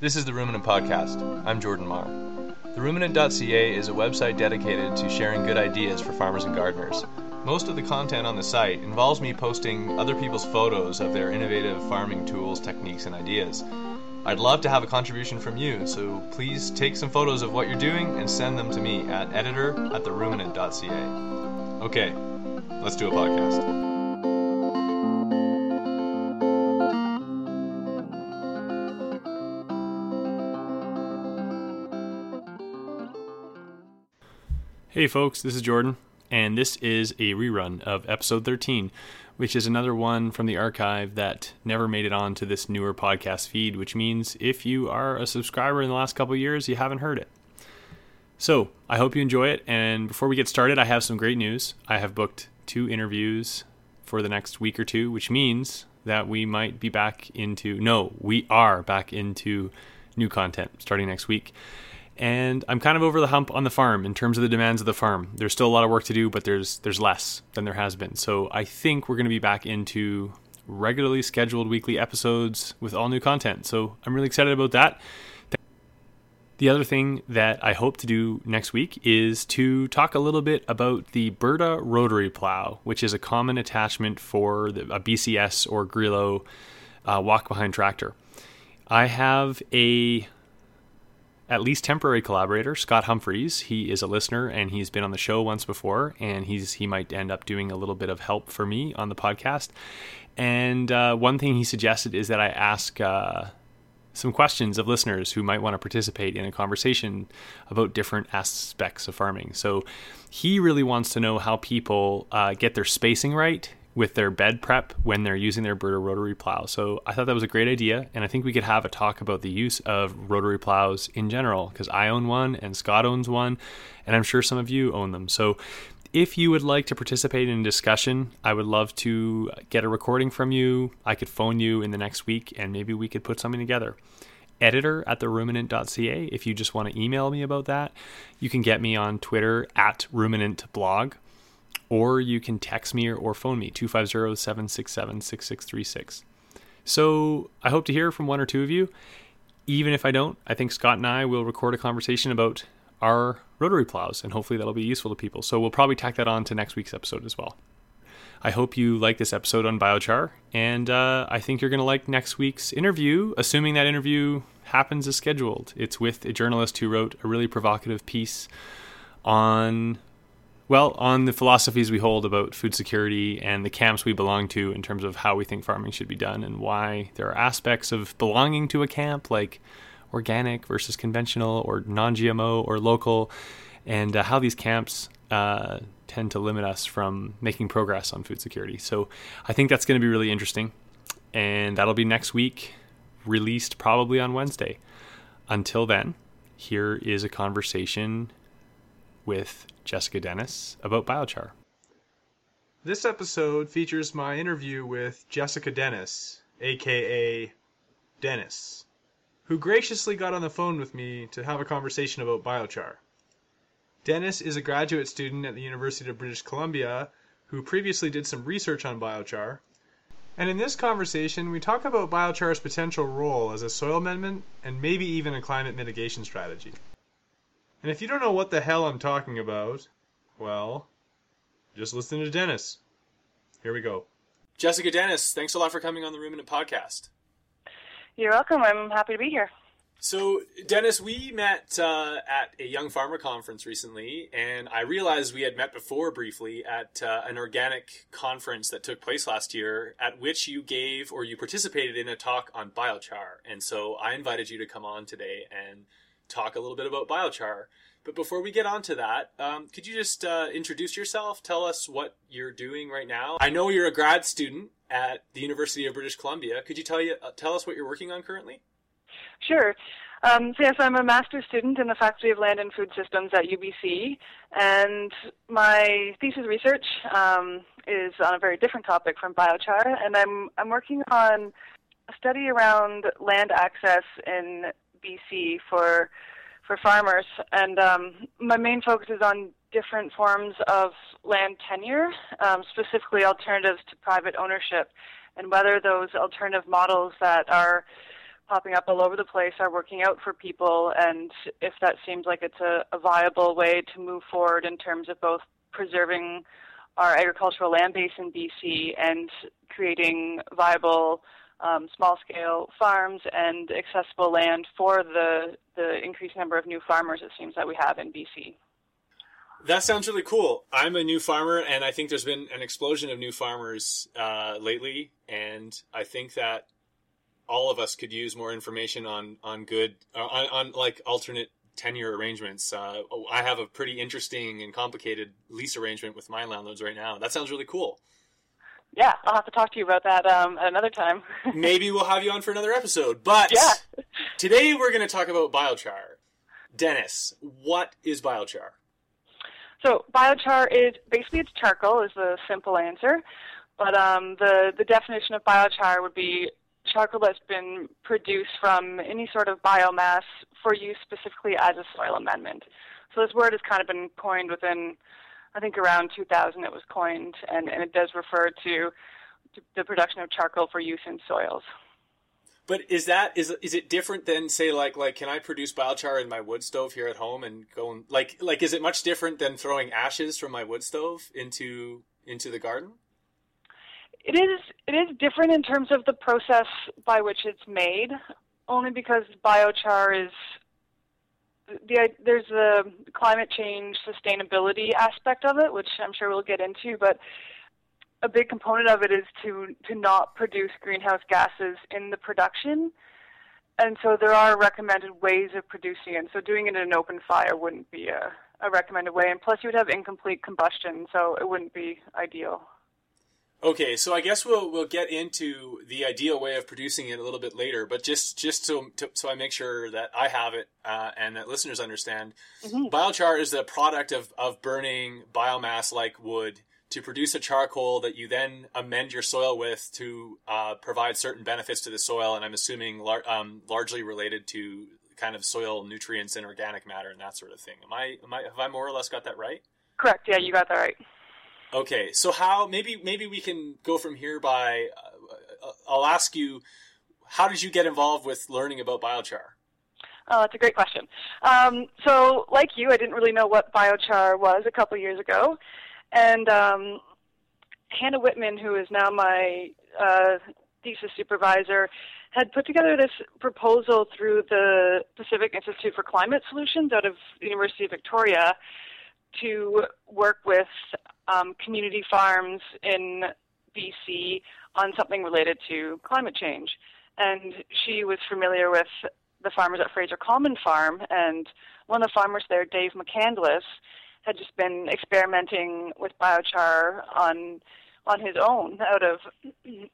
This is the Ruminant Podcast. I'm Jordan Marr. The Ruminant.ca is a website dedicated to sharing good ideas for farmers and gardeners. Most of the content on the site involves me posting other people's photos of their innovative farming tools, techniques, and ideas. I'd love to have a contribution from you, so please take some photos of what you're doing and send them to me at editor at theruminant.ca. Okay, let's do a podcast. Hey folks, this is Jordan, and this is a rerun of episode 13, which is another one from the archive that never made it onto this newer podcast feed, which means if you are a subscriber in the last couple years, you haven't heard it. So, I hope you enjoy it, and before we get started, I have some great news. I have booked two interviews for the next week or two, which means that we might be back into, no, we are back into new content starting next week and I'm kind of over the hump on the farm in terms of the demands of the farm. There's still a lot of work to do, but there's there's less than there has been. So I think we're going to be back into regularly scheduled weekly episodes with all new content. So I'm really excited about that. The other thing that I hope to do next week is to talk a little bit about the Berta rotary plow, which is a common attachment for the, a BCS or Grillo uh, walk behind tractor. I have a at least temporary collaborator, Scott Humphreys. He is a listener and he's been on the show once before, and he's he might end up doing a little bit of help for me on the podcast. And uh, one thing he suggested is that I ask uh, some questions of listeners who might want to participate in a conversation about different aspects of farming. So he really wants to know how people uh, get their spacing right with their bed prep when they're using their Berta rotary plow. So I thought that was a great idea, and I think we could have a talk about the use of rotary plows in general because I own one and Scott owns one, and I'm sure some of you own them. So if you would like to participate in a discussion, I would love to get a recording from you. I could phone you in the next week, and maybe we could put something together editor at theruminant.ca if you just want to email me about that. You can get me on Twitter at ruminantblog or you can text me or phone me 250 767 6636. So I hope to hear from one or two of you. Even if I don't, I think Scott and I will record a conversation about our rotary plows, and hopefully that'll be useful to people. So we'll probably tack that on to next week's episode as well. I hope you like this episode on biochar, and uh, I think you're going to like next week's interview, assuming that interview happens as scheduled. It's with a journalist who wrote a really provocative piece on well, on the philosophies we hold about food security and the camps we belong to in terms of how we think farming should be done and why there are aspects of belonging to a camp like organic versus conventional or non GMO or local, and uh, how these camps uh, tend to limit us from making progress on food security. So I think that's going to be really interesting. And that'll be next week, released probably on Wednesday. Until then, here is a conversation with Jessica Dennis about biochar. This episode features my interview with Jessica Dennis, aka Dennis, who graciously got on the phone with me to have a conversation about biochar. Dennis is a graduate student at the University of British Columbia who previously did some research on biochar. And in this conversation, we talk about biochar's potential role as a soil amendment and maybe even a climate mitigation strategy. And if you don't know what the hell I'm talking about, well, just listen to Dennis. Here we go. Jessica Dennis, thanks a lot for coming on the Ruminant podcast. You're welcome. I'm happy to be here. So, Dennis, we met uh, at a Young Farmer conference recently, and I realized we had met before briefly at uh, an organic conference that took place last year, at which you gave or you participated in a talk on biochar. And so I invited you to come on today and talk a little bit about biochar. But before we get on to that, um, could you just uh, introduce yourself? Tell us what you're doing right now. I know you're a grad student at the University of British Columbia. Could you tell you uh, tell us what you're working on currently? Sure. Um, so yes, I'm a master's student in the Faculty of Land and Food Systems at UBC, and my thesis research um, is on a very different topic from biochar, and I'm I'm working on a study around land access in BC for for farmers, and um, my main focus is on different forms of land tenure, um, specifically alternatives to private ownership, and whether those alternative models that are popping up all over the place are working out for people, and if that seems like it's a, a viable way to move forward in terms of both preserving our agricultural land base in BC and creating viable um, small scale farms and accessible land for the, the increased number of new farmers it seems that we have in BC. That sounds really cool. I'm a new farmer, and I think there's been an explosion of new farmers uh, lately, and I think that all of us could use more information on on good uh, on, on like alternate tenure arrangements. Uh, I have a pretty interesting and complicated lease arrangement with my landlords right now. That sounds really cool. Yeah, I'll have to talk to you about that um, another time. Maybe we'll have you on for another episode. But yeah. today we're going to talk about biochar. Dennis, what is biochar? So biochar is basically it's charcoal is the simple answer, but um, the the definition of biochar would be charcoal that's been produced from any sort of biomass for use specifically as a soil amendment. So this word has kind of been coined within, I think around 2000 it was coined, and, and it does refer to, the production of charcoal for use in soils. But is that is is it different than say like like can I produce biochar in my wood stove here at home and go and like like is it much different than throwing ashes from my wood stove into into the garden? It is it is different in terms of the process by which it's made, only because biochar is the there's the climate change sustainability aspect of it, which I'm sure we'll get into, but a big component of it is to to not produce greenhouse gases in the production. And so there are recommended ways of producing it. So doing it in an open fire wouldn't be a, a recommended way. And plus you would have incomplete combustion, so it wouldn't be ideal. Okay, so I guess we'll we'll get into the ideal way of producing it a little bit later, but just just so to, so I make sure that I have it uh, and that listeners understand, mm-hmm. biochar is the product of of burning biomass like wood to produce a charcoal that you then amend your soil with to uh, provide certain benefits to the soil, and I'm assuming lar- um, largely related to kind of soil nutrients and organic matter and that sort of thing. Am I am I have I more or less got that right? Correct. Yeah, you got that right. Okay, so how maybe maybe we can go from here by uh, uh, I'll ask you how did you get involved with learning about biochar? Oh, that's a great question. Um, so, like you, I didn't really know what biochar was a couple years ago, and um, Hannah Wittman, who is now my uh, thesis supervisor, had put together this proposal through the Pacific Institute for Climate Solutions out of the University of Victoria to work with um, community farms in BC on something related to climate change. And she was familiar with the farmers at Fraser Common Farm, and one of the farmers there, Dave McCandless, had just been experimenting with biochar on on his own out of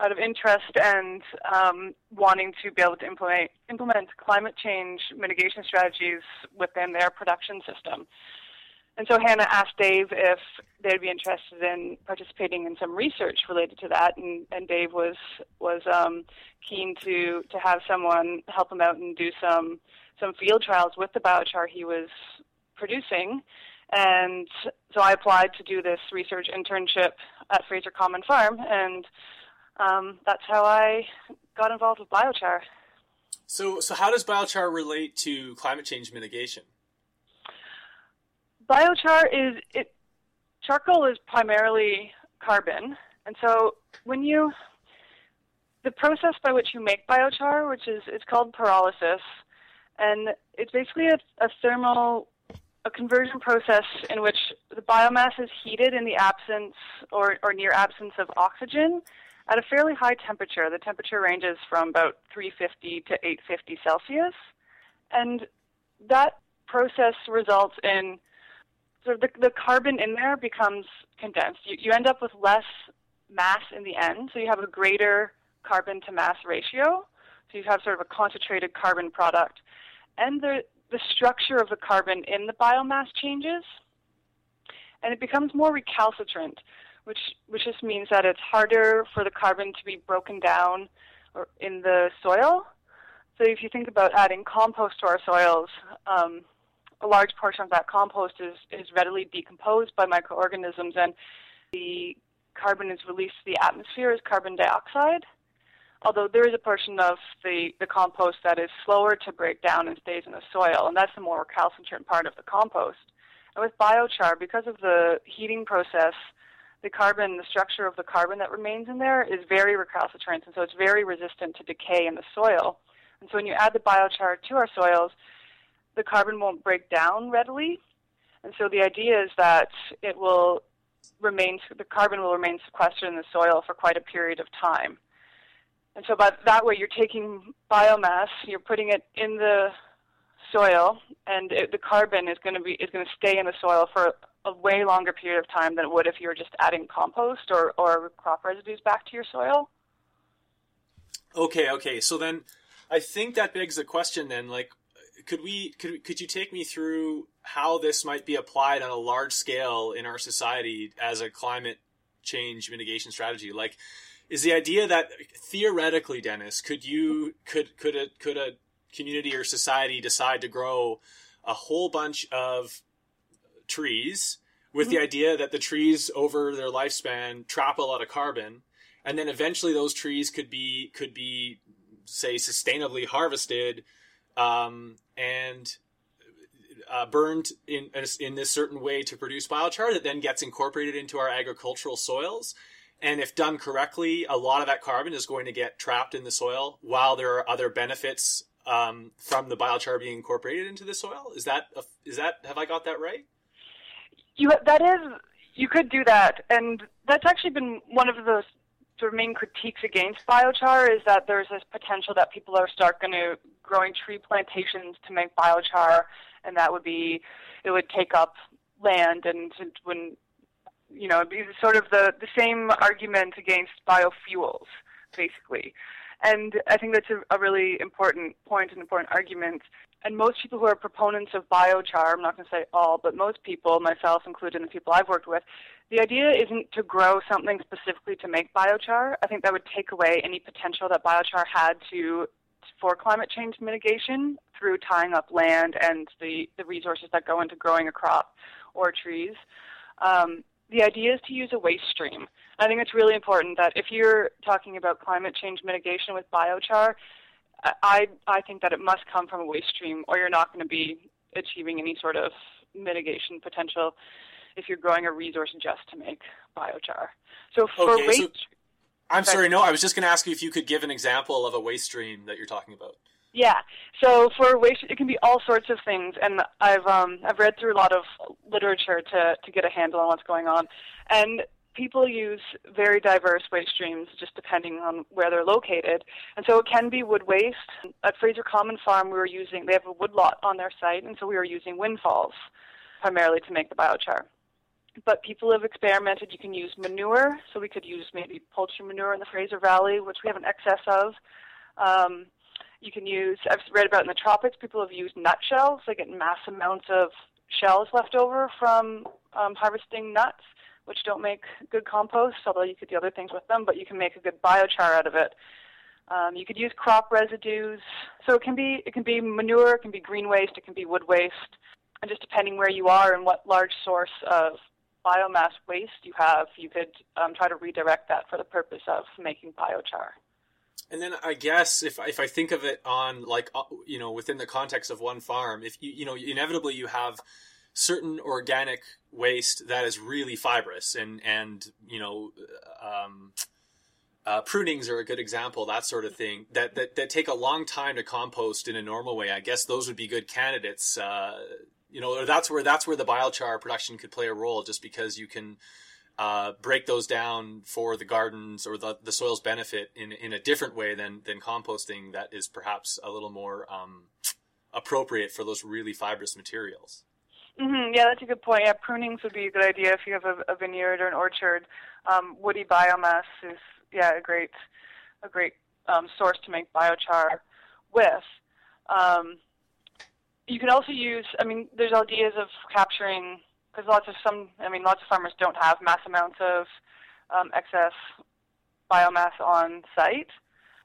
out of interest and um, wanting to be able to implement implement climate change mitigation strategies within their production system. And so Hannah asked Dave if they'd be interested in participating in some research related to that, and, and Dave was was um, keen to to have someone help him out and do some some field trials with the biochar he was producing. And so I applied to do this research internship at Fraser Common Farm, and um, that's how I got involved with biochar. So, so how does biochar relate to climate change mitigation? Biochar is it charcoal is primarily carbon, and so when you the process by which you make biochar, which is it's called pyrolysis, and it's basically a, a thermal a conversion process in which the biomass is heated in the absence or, or near absence of oxygen at a fairly high temperature. The temperature ranges from about 350 to 850 Celsius. And that process results in so the, the carbon in there becomes condensed. You, you end up with less mass in the end, so you have a greater carbon to mass ratio. So you have sort of a concentrated carbon product. And the, the structure of the carbon in the biomass changes, and it becomes more recalcitrant, which, which just means that it's harder for the carbon to be broken down or in the soil. So if you think about adding compost to our soils, um, a large portion of that compost is, is readily decomposed by microorganisms, and the carbon is released to the atmosphere as carbon dioxide. although there is a portion of the, the compost that is slower to break down and stays in the soil, and that's the more recalcitrant part of the compost. And with biochar, because of the heating process, the carbon, the structure of the carbon that remains in there is very recalcitrant, and so it's very resistant to decay in the soil. And so when you add the biochar to our soils, the carbon won't break down readily. And so the idea is that it will remain, the carbon will remain sequestered in the soil for quite a period of time. And so by that way, you're taking biomass, you're putting it in the soil, and it, the carbon is going to be is going to stay in the soil for a way longer period of time than it would if you were just adding compost or, or crop residues back to your soil. Okay, okay. So then I think that begs the question then, like, could we could could you take me through how this might be applied on a large scale in our society as a climate change mitigation strategy? Like, is the idea that theoretically, Dennis, could you could could a could a community or society decide to grow a whole bunch of trees with mm-hmm. the idea that the trees over their lifespan trap a lot of carbon and then eventually those trees could be could be say sustainably harvested um, and uh, burned in in this certain way to produce biochar that then gets incorporated into our agricultural soils. And if done correctly, a lot of that carbon is going to get trapped in the soil while there are other benefits um, from the biochar being incorporated into the soil. Is that a, is that have I got that right? You that is you could do that, and that's actually been one of the sort of main critiques against biochar is that there's this potential that people are start going to growing tree plantations to make biochar, and that would be it would take up land and when you know it'd be sort of the the same argument against biofuels basically. And I think that's a, a really important point, an important argument. And most people who are proponents of biochar, I'm not going to say all, but most people, myself included, and the people I've worked with, the idea isn't to grow something specifically to make biochar. I think that would take away any potential that biochar had to for climate change mitigation through tying up land and the, the resources that go into growing a crop or trees. Um, the idea is to use a waste stream. I think it's really important that if you're talking about climate change mitigation with biochar, I, I think that it must come from a waste stream or you're not going to be achieving any sort of mitigation potential if you're growing a resource just to make biochar. So for okay, waste. So I'm sorry, no, I was just going to ask you if you could give an example of a waste stream that you're talking about. Yeah. So for waste, it can be all sorts of things, and I've um, I've read through a lot of literature to to get a handle on what's going on, and people use very diverse waste streams just depending on where they're located. And so it can be wood waste. At Fraser Common Farm, we were using they have a wood lot on their site, and so we were using windfalls primarily to make the biochar but people have experimented. You can use manure, so we could use maybe poultry manure in the Fraser Valley, which we have an excess of. Um, you can use, I've read about in the tropics, people have used nut shells. They get mass amounts of shells left over from um, harvesting nuts, which don't make good compost, although you could do other things with them, but you can make a good biochar out of it. Um, you could use crop residues. So it can be it can be manure, it can be green waste, it can be wood waste, and just depending where you are and what large source of biomass waste you have, you could um, try to redirect that for the purpose of making biochar. And then I guess if if I think of it on like uh, you know within the context of one farm, if you you know inevitably you have certain organic waste that is really fibrous and and you know um, uh, prunings are a good example that sort of thing that, that that take a long time to compost in a normal way. I guess those would be good candidates uh, you know that's where that's where the biochar production could play a role just because you can uh, break those down for the gardens or the, the soil's benefit in, in a different way than, than composting that is perhaps a little more um, appropriate for those really fibrous materials. Mm-hmm. Yeah, that's a good point. Yeah, prunings would be a good idea if you have a, a vineyard or an orchard. Um, woody biomass is yeah a great a great um, source to make biochar with. Um, you can also use, I mean, there's ideas of capturing, because lots of some, I mean, lots of farmers don't have mass amounts of um, excess biomass on site.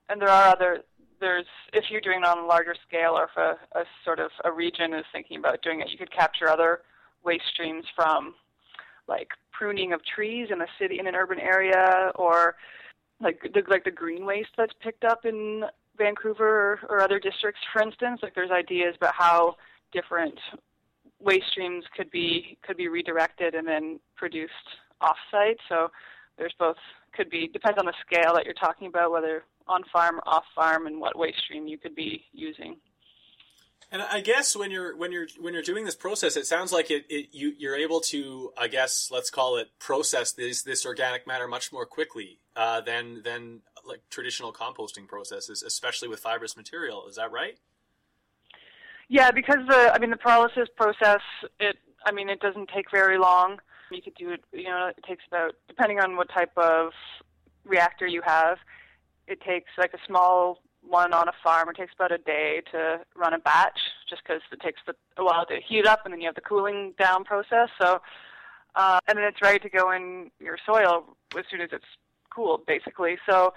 And there are other, there's, if you're doing it on a larger scale or if a, a sort of a region is thinking about doing it, you could capture other waste streams from like pruning of trees in a city, in an urban area, or like the, like the green waste that's picked up in Vancouver or, other districts, for instance. Like there's ideas about how different waste streams could be could be redirected and then produced off-site. So there's both could be depends on the scale that you're talking about, whether on farm, or off farm, and what waste stream you could be using. And I guess when you're when you're when you're doing this process, it sounds like it, it you you're able to I guess let's call it process this this organic matter much more quickly uh, than than like traditional composting processes, especially with fibrous material. Is that right? Yeah, because the I mean the pyrolysis process it I mean it doesn't take very long. You could do it you know it takes about depending on what type of reactor you have, it takes like a small one on a farm. It takes about a day to run a batch, just because it takes the, a while to heat up, and then you have the cooling down process. So, uh, and then it's ready to go in your soil as soon as it's cooled, basically. So,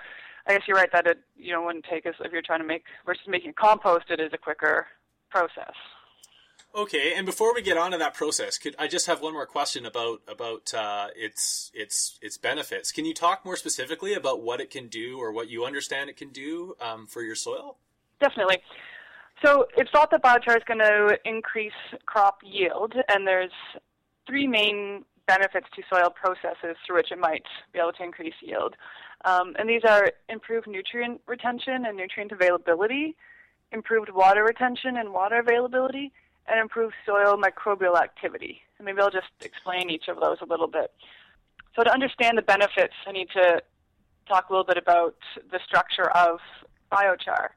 I guess you're right that it you know wouldn't take us if you're trying to make versus making compost. It is a quicker process. Okay, and before we get on to that process, could I just have one more question about about uh, its its its benefits? Can you talk more specifically about what it can do or what you understand it can do um, for your soil? Definitely. So it's thought that biochar is going to increase crop yield, and there's three main benefits to soil processes through which it might be able to increase yield. Um, and these are improved nutrient retention and nutrient availability, improved water retention and water availability, and improve soil microbial activity. And maybe I'll just explain each of those a little bit. So to understand the benefits, I need to talk a little bit about the structure of biochar.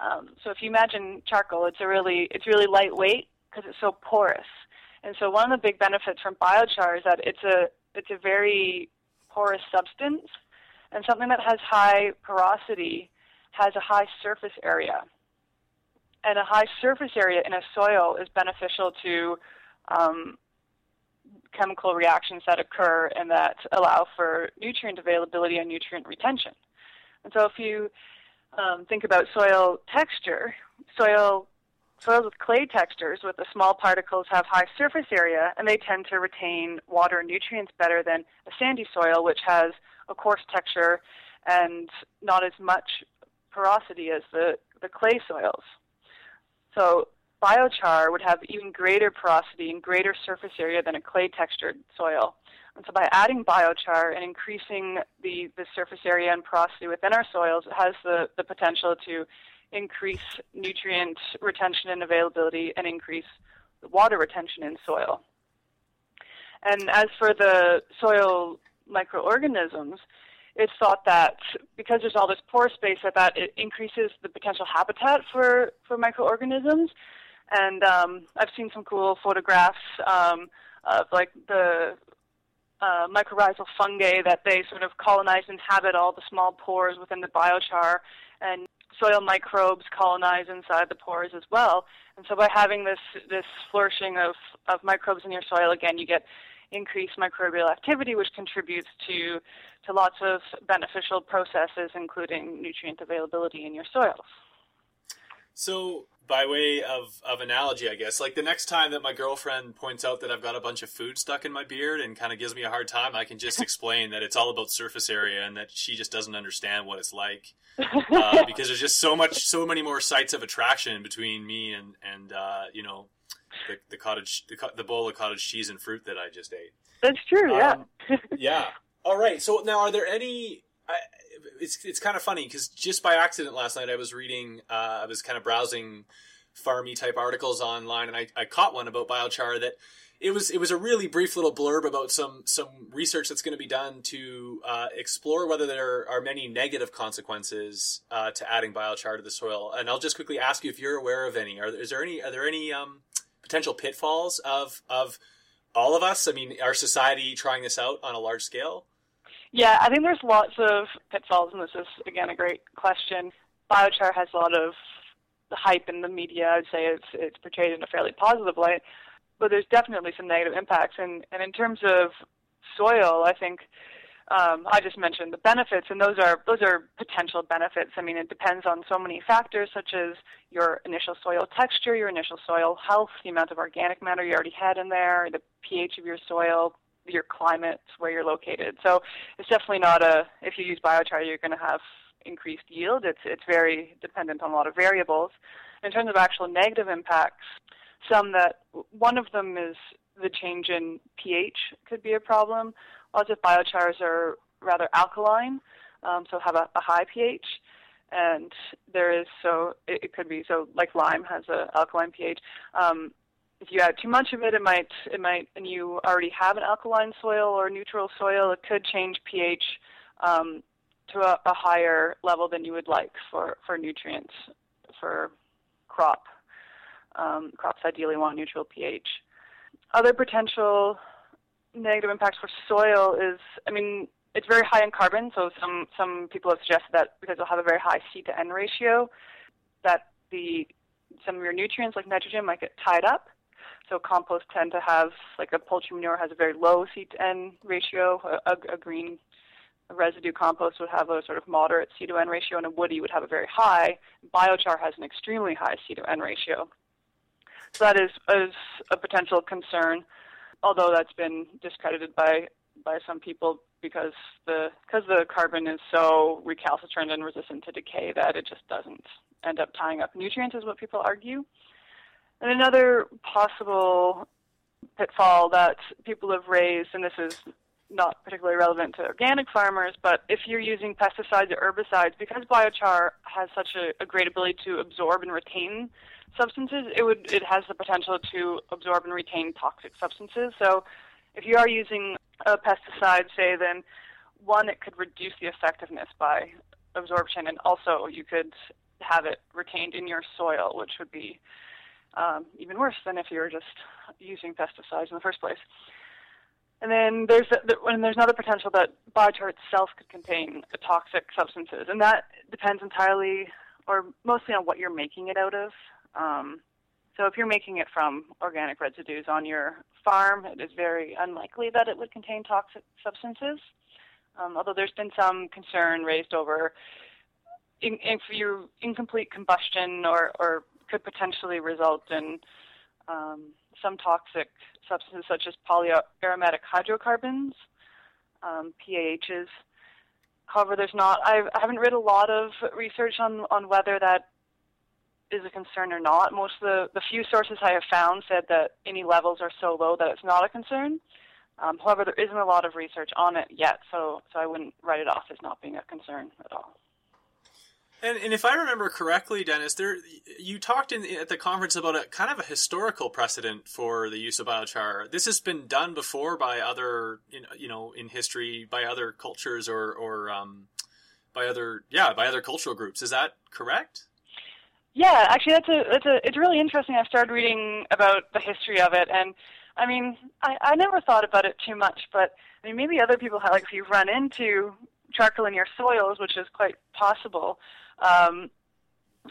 Um, so if you imagine charcoal, it's a really it's really lightweight because it's so porous. And so one of the big benefits from biochar is that it's a it's a very porous substance, and something that has high porosity has a high surface area and a high surface area in a soil is beneficial to um, chemical reactions that occur and that allow for nutrient availability and nutrient retention. And so if you um, think about soil texture, soil soils with clay textures with the small particles have high surface area and they tend to retain water and nutrients better than a sandy soil which has a coarse texture and not as much porosity as the, the clay soils. So biochar would have even greater porosity and greater surface area than a clay textured soil. And so by adding biochar and increasing the, the surface area and porosity within our soils, it has the, the potential to increase nutrient retention and availability and increase water retention in soil. And as for the soil microorganisms, it's thought that because there's all this pore space, that that it increases the potential habitat for for microorganisms. And um, I've seen some cool photographs um, of like the uh, mycorrhizal fungi that they sort of colonize and inhabit all the small pores within the biochar, and soil microbes colonize inside the pores as well. And so by having this this flourishing of, of microbes in your soil, again, you get increased microbial activity, which contributes to, to lots of beneficial processes, including nutrient availability in your soils. So, by way of, of analogy, I guess, like the next time that my girlfriend points out that I've got a bunch of food stuck in my beard and kind of gives me a hard time, I can just explain that it's all about surface area and that she just doesn't understand what it's like uh, because there's just so much, so many more sites of attraction between me and and uh, you know the, the cottage the, the, bowl of cottage cheese and fruit that I just ate. That's true. Yeah. Um, yeah. All right. So now, are there any? I, it's it's kind of funny because just by accident last night I was reading, uh, I was kind of browsing farmy type articles online, and I, I caught one about biochar that it was it was a really brief little blurb about some some research that's going to be done to uh, explore whether there are many negative consequences uh, to adding biochar to the soil. And I'll just quickly ask you if you're aware of any. Are is there any are there any um, potential pitfalls of of all of us? I mean, our society trying this out on a large scale. Yeah, I think there's lots of pitfalls, and this is again a great question. Biochar has a lot of hype in the media. I'd say it's it's portrayed in a fairly positive light, but there's definitely some negative impacts. And and in terms of soil, I think um, I just mentioned the benefits, and those are those are potential benefits. I mean, it depends on so many factors, such as your initial soil texture, your initial soil health, the amount of organic matter you already had in there, the pH of your soil, your climate, where you're located. So it's definitely not a if you use biochar, you're going to have increased yield. It's it's very dependent on a lot of variables. In terms of actual negative impacts, some that one of them is the change in pH could be a problem. Of biochars are rather alkaline, um, so have a, a, high pH, and there is so it, it, could be so like lime has an alkaline pH. Um, if you add too much of it, it might it might and you already have an alkaline soil or neutral soil, it could change pH um, to a, a, higher level than you would like for for nutrients for crop. Um, crops ideally want neutral pH. Other potential negative impacts for soil is, I mean, it's very high in carbon. So some some people have suggested that because it'll have a very high C to N ratio, that the some of your nutrients like nitrogen might get tied up. So compost tend to have like a poultry manure has a very low C to N ratio. A, a, a green residue compost would have a sort of moderate C to N ratio, and a woody would have a very high. Biochar has an extremely high C to N ratio. So that is, is a potential concern, although that's been discredited by by some people because the because the carbon is so recalcitrant and resistant to decay that it just doesn't end up tying up nutrients, is what people argue. And another possible pitfall that people have raised, and this is not particularly relevant to organic farmers, but if you're using pesticides or herbicides, because biochar has such a, a great ability to absorb and retain substances, it would it has the potential to absorb and retain toxic substances. So if you are using a pesticide, say, then one, it could reduce the effectiveness by absorption, and also you could have it retained in your soil, which would be um, even worse than if you were just using pesticides in the first place. And then there's and there's another potential that biochar itself could contain toxic substances, and that depends entirely or mostly on what you're making it out of. Um, so if you're making it from organic residues on your farm, it is very unlikely that it would contain toxic substances. Um, although there's been some concern raised over in, if you incomplete combustion or, or could potentially result in um, some toxic substances such as polyaromatic hydrocarbons, um, PAHs. However, there's not. I've, I haven't read a lot of research on on whether that is a concern or not. Most of the, the few sources I have found said that any levels are so low that it's not a concern. Um, however, there isn't a lot of research on it yet, so so I wouldn't write it off as not being a concern at all. And, and if I remember correctly, Dennis, there you talked in, at the conference about a kind of a historical precedent for the use of biochar. This has been done before by other, you know, in history by other cultures or or um, by other yeah by other cultural groups. Is that correct? Yeah, actually, that's a that's a it's really interesting. I started reading about the history of it, and I mean, I I never thought about it too much, but I mean, maybe other people have like if you've run into charcoal in your soils, which is quite possible, um,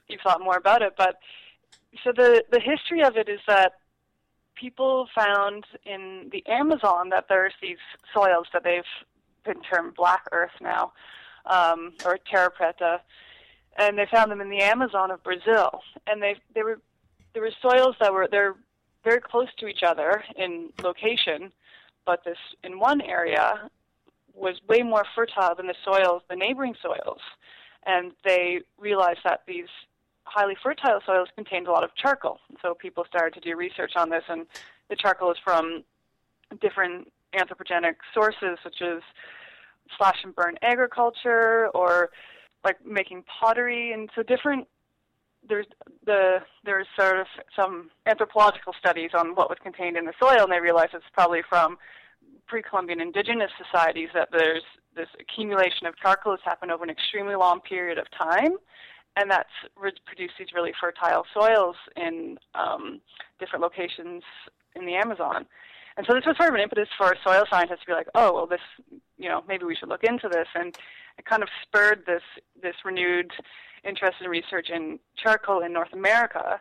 you've thought more about it. But so the the history of it is that people found in the Amazon that there's these soils that they've been termed black earth now, um, or terra preta and they found them in the Amazon of Brazil. And they they were there were soils that were they're very close to each other in location, but this in one area was way more fertile than the soils, the neighboring soils. And they realized that these highly fertile soils contained a lot of charcoal. So people started to do research on this, and the charcoal is from different anthropogenic sources, such as slash and burn agriculture or like making pottery and so different there's the there's sort of some anthropological studies on what was contained in the soil and they realized it's probably from pre-Columbian indigenous societies that there's this accumulation of charcoal has happened over an extremely long period of time and that's produced these really fertile soils in um, different locations in the Amazon. And so this was sort of an impetus for soil scientists to be like, oh, well, this, you know, maybe we should look into this. And it kind of spurred this this renewed interest in research in charcoal in North America.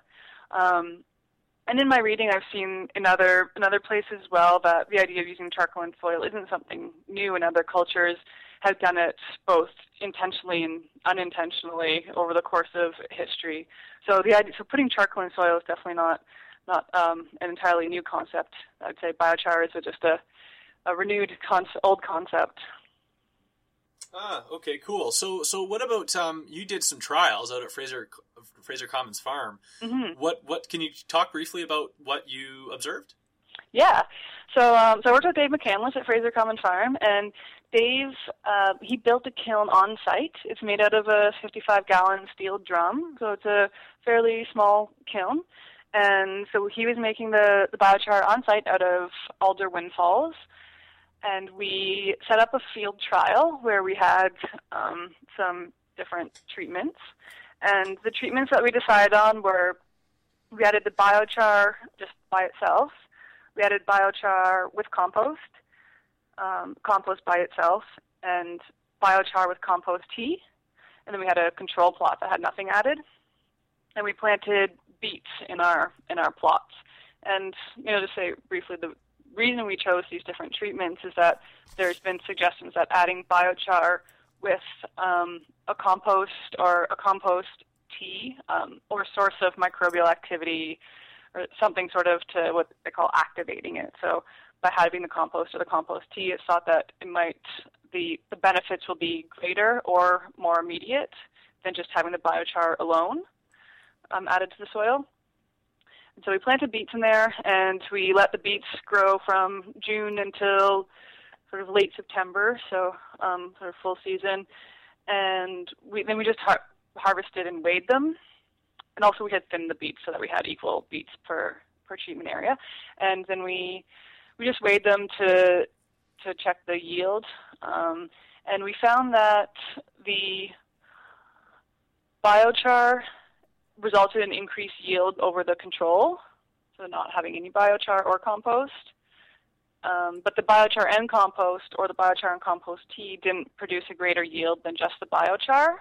Um, and in my reading, I've seen in other in other places as well that the idea of using charcoal in soil isn't something new, in other cultures have done it both intentionally and unintentionally over the course of history. So the idea, so putting charcoal in soil is definitely not not um, an entirely new concept. I'd say biochar is just a a renewed con- old concept. Ah, okay, cool. So, so what about um? You did some trials out at Fraser Fraser Commons Farm. Mm-hmm. What what can you talk briefly about what you observed? Yeah. So, um, so I worked with Dave McCandless at Fraser Common Farm, and Dave uh, he built a kiln on site. It's made out of a 55 gallon steel drum, so it's a fairly small kiln. And so he was making the, the biochar on site out of alder windfalls. And we set up a field trial where we had um, some different treatments. And the treatments that we decided on were we added the biochar just by itself, we added biochar with compost, um, compost by itself, and biochar with compost tea. And then we had a control plot that had nothing added. And we planted beets in our in our plots. And you know, to say briefly, the reason we chose these different treatments is that there's been suggestions that adding biochar with um, a compost or a compost tea um, or source of microbial activity or something sort of to what they call activating it. So by having the compost or the compost tea, it's thought that it might the the benefits will be greater or more immediate than just having the biochar alone um, added to the soil. And so we planted beets in there, and we let the beets grow from June until sort of late September, so um, sort of full season. And we, then we just har- harvested and weighed them, and also we had thinned the beets so that we had equal beets per per treatment area. And then we we just weighed them to to check the yield, um, and we found that the biochar resulted in increased yield over the control, so not having any biochar or compost. Um, but the biochar and compost, or the biochar and compost tea, didn't produce a greater yield than just the biochar.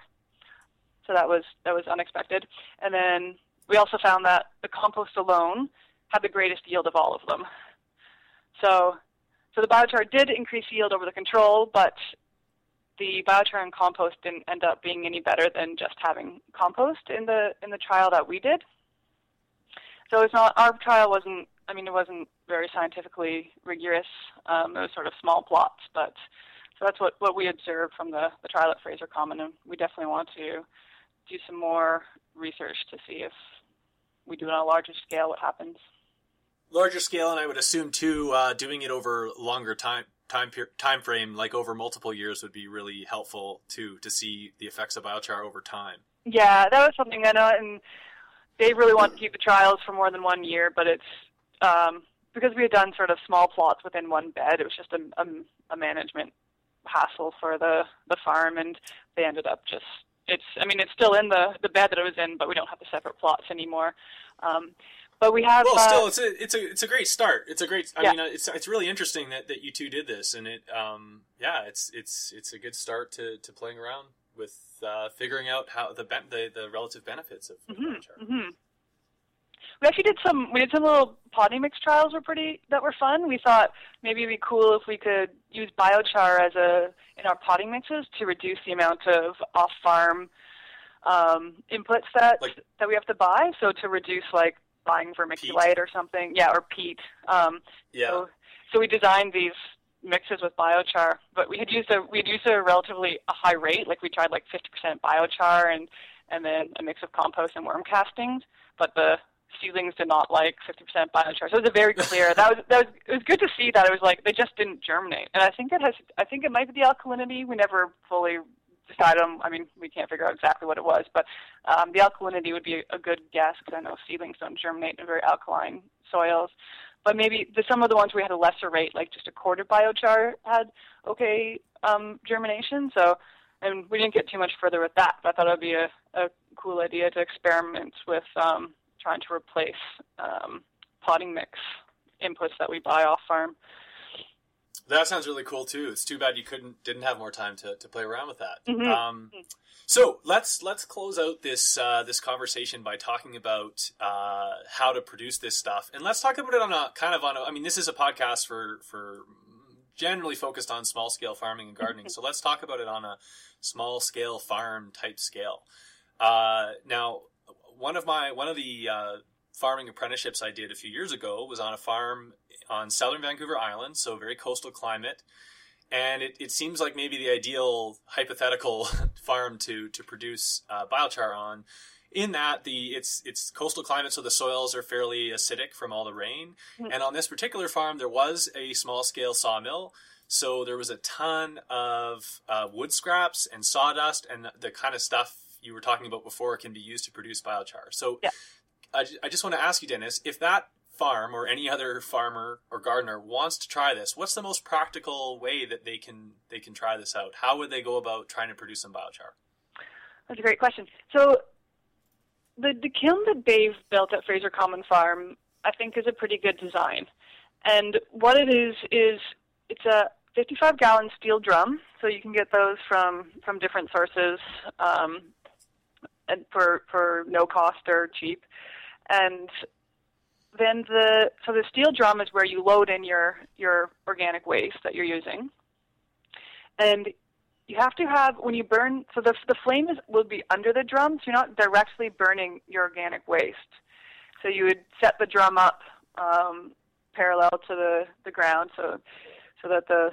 So that was that was unexpected. And then we also found that the compost alone had the greatest yield of all of them. So, so the biochar did increase yield over the control, but the biochar and compost didn't end up being any better than just having compost in the in the trial that we did. So it's not our trial wasn't. I mean, it wasn't very scientifically rigorous. Um, it was sort of small plots, but so that's what what we observed from the the trial at Fraser Common, and we definitely want to do some more research to see if we do it on a larger scale what happens. Larger scale, and I would assume too, uh, doing it over longer time time time frame, like over multiple years, would be really helpful too to see the effects of biochar over time. Yeah, that was something I know, and they really want to keep the trials for more than one year, but it's um, because we had done sort of small plots within one bed. It was just a, a, a management hassle for the the farm, and they ended up just it's I mean it's still in the the bed that it was in, but we don't have the separate plots anymore. Um, but we have. Well, uh, still, it's a it's a it's a great start. It's a great. I Yeah. mean, it's it's really interesting that, that you two did this, and it um yeah, it's it's it's a good start to, to playing around with uh, figuring out how the ben- the the relative benefits of Mhm, biochar. mhm. We actually did some. We did some little potting mix trials. Were pretty that were fun. We thought maybe it'd be cool if we could use biochar as a in our potting mixes to reduce the amount of off-farm um, inputs that Like- that we have to buy. So to reduce like buying vermiculite or something. Yeah, or peat. Um, Yeah. so, so we designed these mixes with biochar, but we had used a we had used a relatively a high rate. Like we tried like 50% biochar and and then a mix of compost and worm castings. But the seedlings did not like 50% biochar. So it was a very clear. that was that was it was good to see that it was like they just didn't germinate. And I think it has. I think it might be the alkalinity. We never fully decided on. I mean, we can't figure out exactly what it was, but um, the alkalinity would be a good guess because I know seedlings don't germinate in very alkaline soils. But maybe the, some of the ones we had a lesser rate, like just a quarter biochar, had okay um, germination. So, and we didn't get too much further with that. But I thought it would be a, a cool idea to experiment with um, trying to replace um, potting mix inputs that we buy off farm. That sounds really cool too. It's too bad you couldn't didn't have more time to, to play around with that. Mhm. Um, so let's let's close out this uh, this conversation by talking about uh, how to produce this stuff, and let's talk about it on a kind of on a. I mean, this is a podcast for for generally focused on small scale farming and gardening. so let's talk about it on a small scale farm type scale. Uh, now, one of my one of the uh, farming apprenticeships I did a few years ago was on a farm on southern Vancouver Island, so very coastal climate. And it, it seems like maybe the ideal hypothetical farm to, to produce uh, biochar on in that the it's it's coastal climate, so the soils are fairly acidic from all the rain. Mm-hmm. And on this particular farm, there was a small scale sawmill, so there was a ton of uh, wood scraps and sawdust and the kind of stuff you were talking about before can be used to produce biochar. So yeah. I, I just want to ask you, Dennis, if that farm or any other farmer or gardener wants to try this, what's the most practical way that they can they can try this out? How would they go about trying to produce some biochar? That's a great question. So the the kiln that Dave built at Fraser Common Farm, I think, is a pretty good design. And what it is is it's a 55 gallon steel drum, so you can get those from from different sources, um, and for for no cost or cheap. And then the so the steel drum is where you load in your your organic waste that you're using, and you have to have when you burn. So the the flame is will be under the drum, so you're not directly burning your organic waste. So you would set the drum up um, parallel to the the ground, so so that the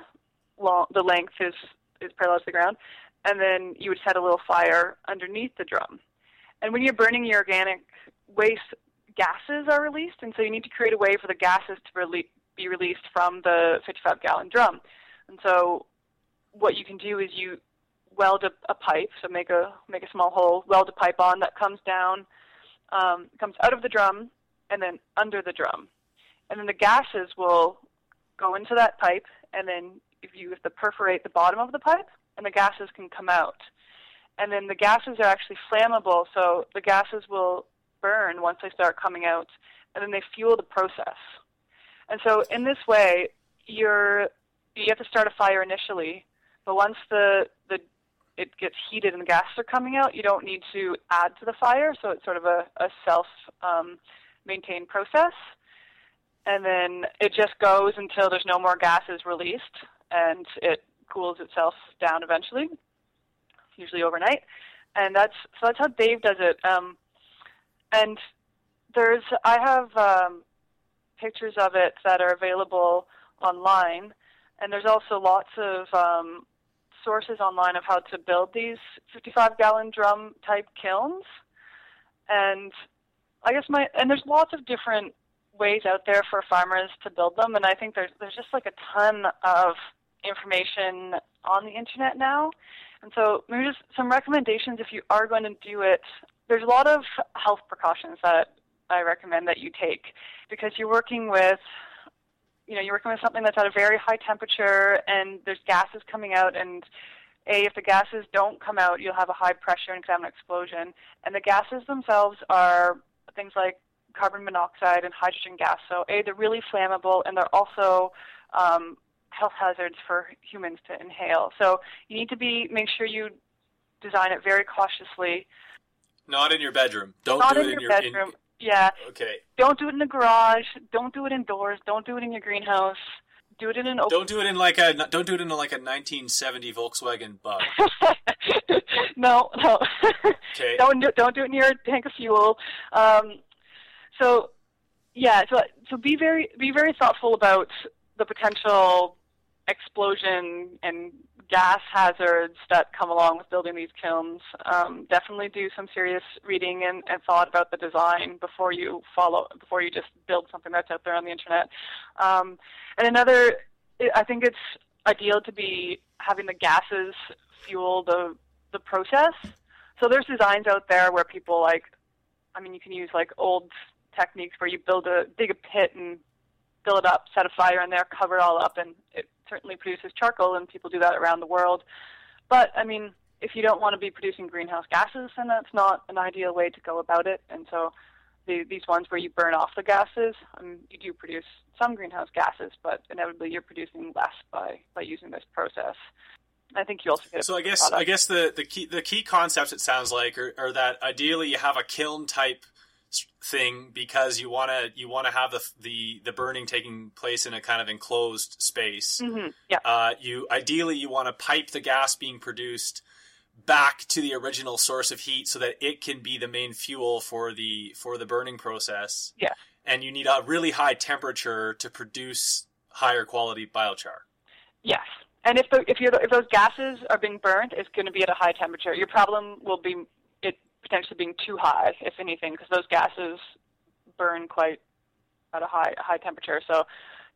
long the length is is parallel to the ground, and then you would set a little fire underneath the drum. And when you're burning your organic waste, gases are released, and so you need to create a way for the gases to rele- be released from the 55 gallon drum. And so what you can do is you weld a, a pipe, so make a make a small hole, weld a pipe on that comes down, um, comes out of the drum, and then under the drum, and then the gases will go into that pipe, and then if you have to perforate the bottom of the pipe, and the gases can come out, and then the gases are actually flammable, so the gases will burn once they start coming out, and then they fuel the process. And so in this way, you're you have to start a fire initially, but once the the it gets heated and the gases are coming out, you don't need to add to the fire. So it's sort of a, a self um, maintained process. And then it just goes until there's no more gases released and it cools itself down eventually, usually overnight. And that's so that's how Dave does it. Um, and there's I have um, pictures of it that are available online, and there's also lots of um, sources online of how to build these 55 gallon drum type kilns. And I guess my and there's lots of different ways out there for farmers to build them, and I think there's there's just like a ton of information on the internet now. And so maybe just some recommendations if you are going to do it. There's a lot of health precautions that I recommend that you take because you're working with you know, you're working with something that's at a very high temperature and there's gases coming out and a, if the gases don't come out, you'll have a high pressure and exam explosion. And the gases themselves are things like carbon monoxide and hydrogen gas. So A, they're really flammable and they're also um, health hazards for humans to inhale. So you need to be make sure you design it very cautiously. Not in your bedroom. Don't Not do in it your, in your bedroom. In, yeah. Okay. Don't do it in the garage. Don't do it indoors. Don't do it in your greenhouse. Do it in an open. Don't do it in like a. Don't do it in like a 1970 Volkswagen Bug. no, no. Okay. don't do, don't do it near a tank of fuel. Um, so, yeah. So so be very be very thoughtful about the potential explosion and gas hazards that come along with building these kilns. Um, definitely do some serious reading and, and, thought about the design before you follow before you just build something that's out there on the internet. Um, and another, I think it's ideal to be having the gases fuel the the process. So there's designs out there where people like, I mean, you can use like old techniques where you build a dig a pit and fill it up, set a fire in there, cover it all up, and it certainly produces charcoal, and people do that around the world. But I mean, if you don't want to be producing greenhouse gases, then that's not an ideal way to go about it. And so, the, these ones where you burn off the gases, um, you do produce some greenhouse gases, but inevitably you're producing less by by using this process. I think you also get. So I guess product. I guess the the key the key concepts it sounds like are, are that ideally you have a kiln type thing because you want to you want to have the, the the burning taking place in a kind of enclosed space. Mm-hmm. Yeah. Uh, you ideally you want to pipe the gas being produced back to the original source of heat so that it can be the main fuel for the for the burning process. Yeah. And you need a really high temperature to produce higher quality biochar. Yes. And if the, if if those gases are being burnt, it's going to be at a high temperature. Your problem will be potentially being too high, if anything, because those gases burn quite at a high high temperature. So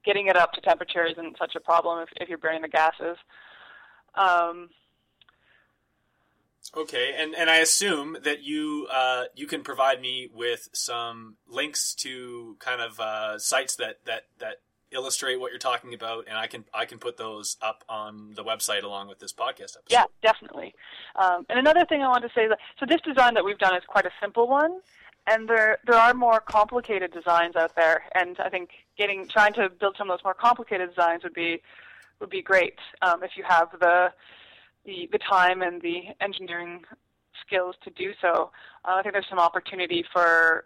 getting it up to temperature isn't such a problem if, if you're burning the gases. Um, Okay, and, and I assume that you uh, you can provide me with some links to kind of uh, sites that, that, that illustrate what you're talking about, and I can I can put those up on the website along with this podcast episode. Yeah, definitely. Um, and another thing I want to say that so this design that we've done is quite a simple one, and there there are more complicated designs out there, and I think getting trying to build some of those more complicated designs would be would be great um, if you have the the, the time and the engineering skills to do so. Uh, I think there's some opportunity for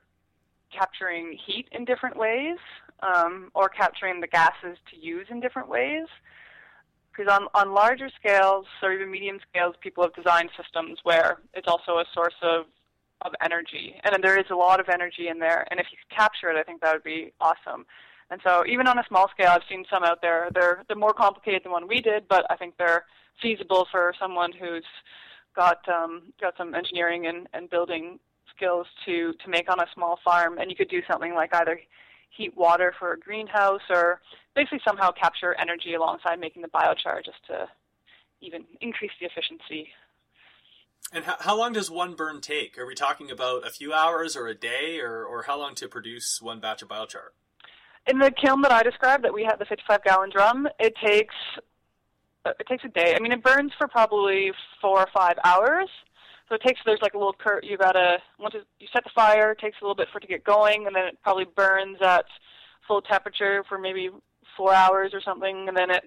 capturing heat in different ways um, or capturing the gases to use in different ways. Because on, on larger scales or even medium scales, people have designed systems where it's also a source of, of energy. And there is a lot of energy in there. And if you could capture it, I think that would be awesome. And so even on a small scale, I've seen some out there. They're, they're more complicated than one we did, but I think they're feasible for someone who's got um, got some engineering and, and building skills to to make on a small farm. And you could do something like either heat water for a greenhouse or basically somehow capture energy alongside making the biochar just to even increase the efficiency. And how, how long does one burn take? Are we talking about a few hours or a day or, or how long to produce one batch of biochar? In the kiln that I described, that we have the 55 gallon drum, it takes uh, it takes a day. I mean, it burns for probably four or five hours. So it takes there's like a little cur you gotta once it, you set the fire, it takes a little bit for it to get going, and then it probably burns at full temperature for maybe four hours or something, and then it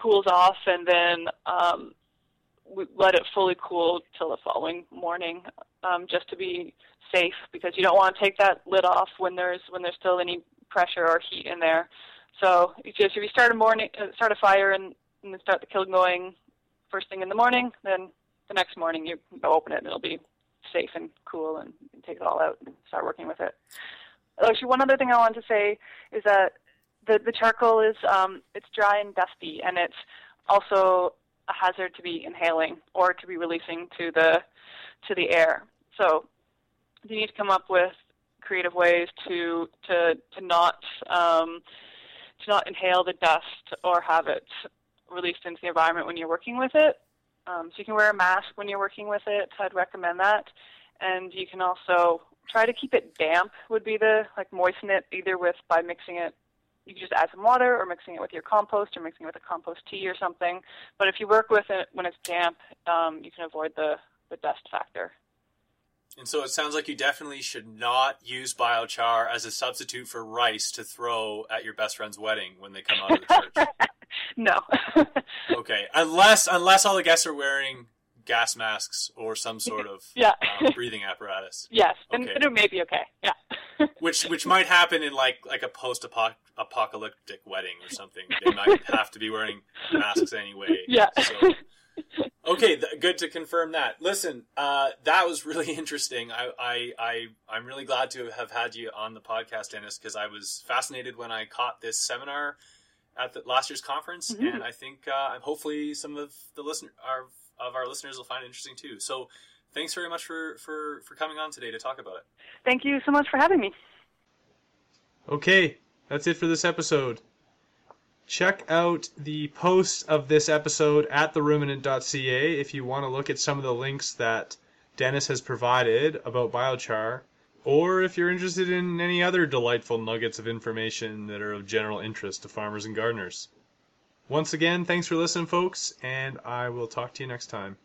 cools off, and then um, we let it fully cool till the following morning, um, just to be safe because you don't want to take that lid off when there's when there's still any pressure or heat in there. So just if you start a morning uh, start a fire and and start the kiln going first thing in the morning. Then the next morning you go open it and it'll be safe and cool and take it all out and start working with it. Actually, one other thing I wanted to say is that the the charcoal is um, it's dry and dusty, and it's also a hazard to be inhaling or to be releasing to the to the air. So you need to come up with creative ways to to to not um, to not inhale the dust or have it released into the environment when you're working with it. Um, so you can wear a mask when you're working with it. I'd recommend that. And you can also try to keep it damp. Would be the like moisten it either with by mixing it. You can just add some water, or mixing it with your compost, or mixing it with a compost tea or something. But if you work with it when it's damp, um, you can avoid the the dust factor. And so it sounds like you definitely should not use biochar as a substitute for rice to throw at your best friend's wedding when they come out of the church. no. okay, unless unless all the guests are wearing gas masks or some sort of yeah. um, breathing apparatus. Yes, okay. and, it may be okay. Yeah. which which might happen in like like a post apocalyptic wedding or something. They might have to be wearing masks anyway. Yeah. So okay, th- good to confirm that. Listen, uh, that was really interesting. I, I, I, I'm really glad to have had you on the podcast, Dennis, because I was fascinated when I caught this seminar at the last year's conference, mm-hmm. and I think uh, hopefully some of the listener our, of our listeners will find it interesting too. So, thanks very much for, for, for coming on today to talk about it. Thank you so much for having me. Okay, that's it for this episode check out the post of this episode at theruminant.ca if you want to look at some of the links that Dennis has provided about biochar, or if you're interested in any other delightful nuggets of information that are of general interest to farmers and gardeners. Once again, thanks for listening, folks, and I will talk to you next time.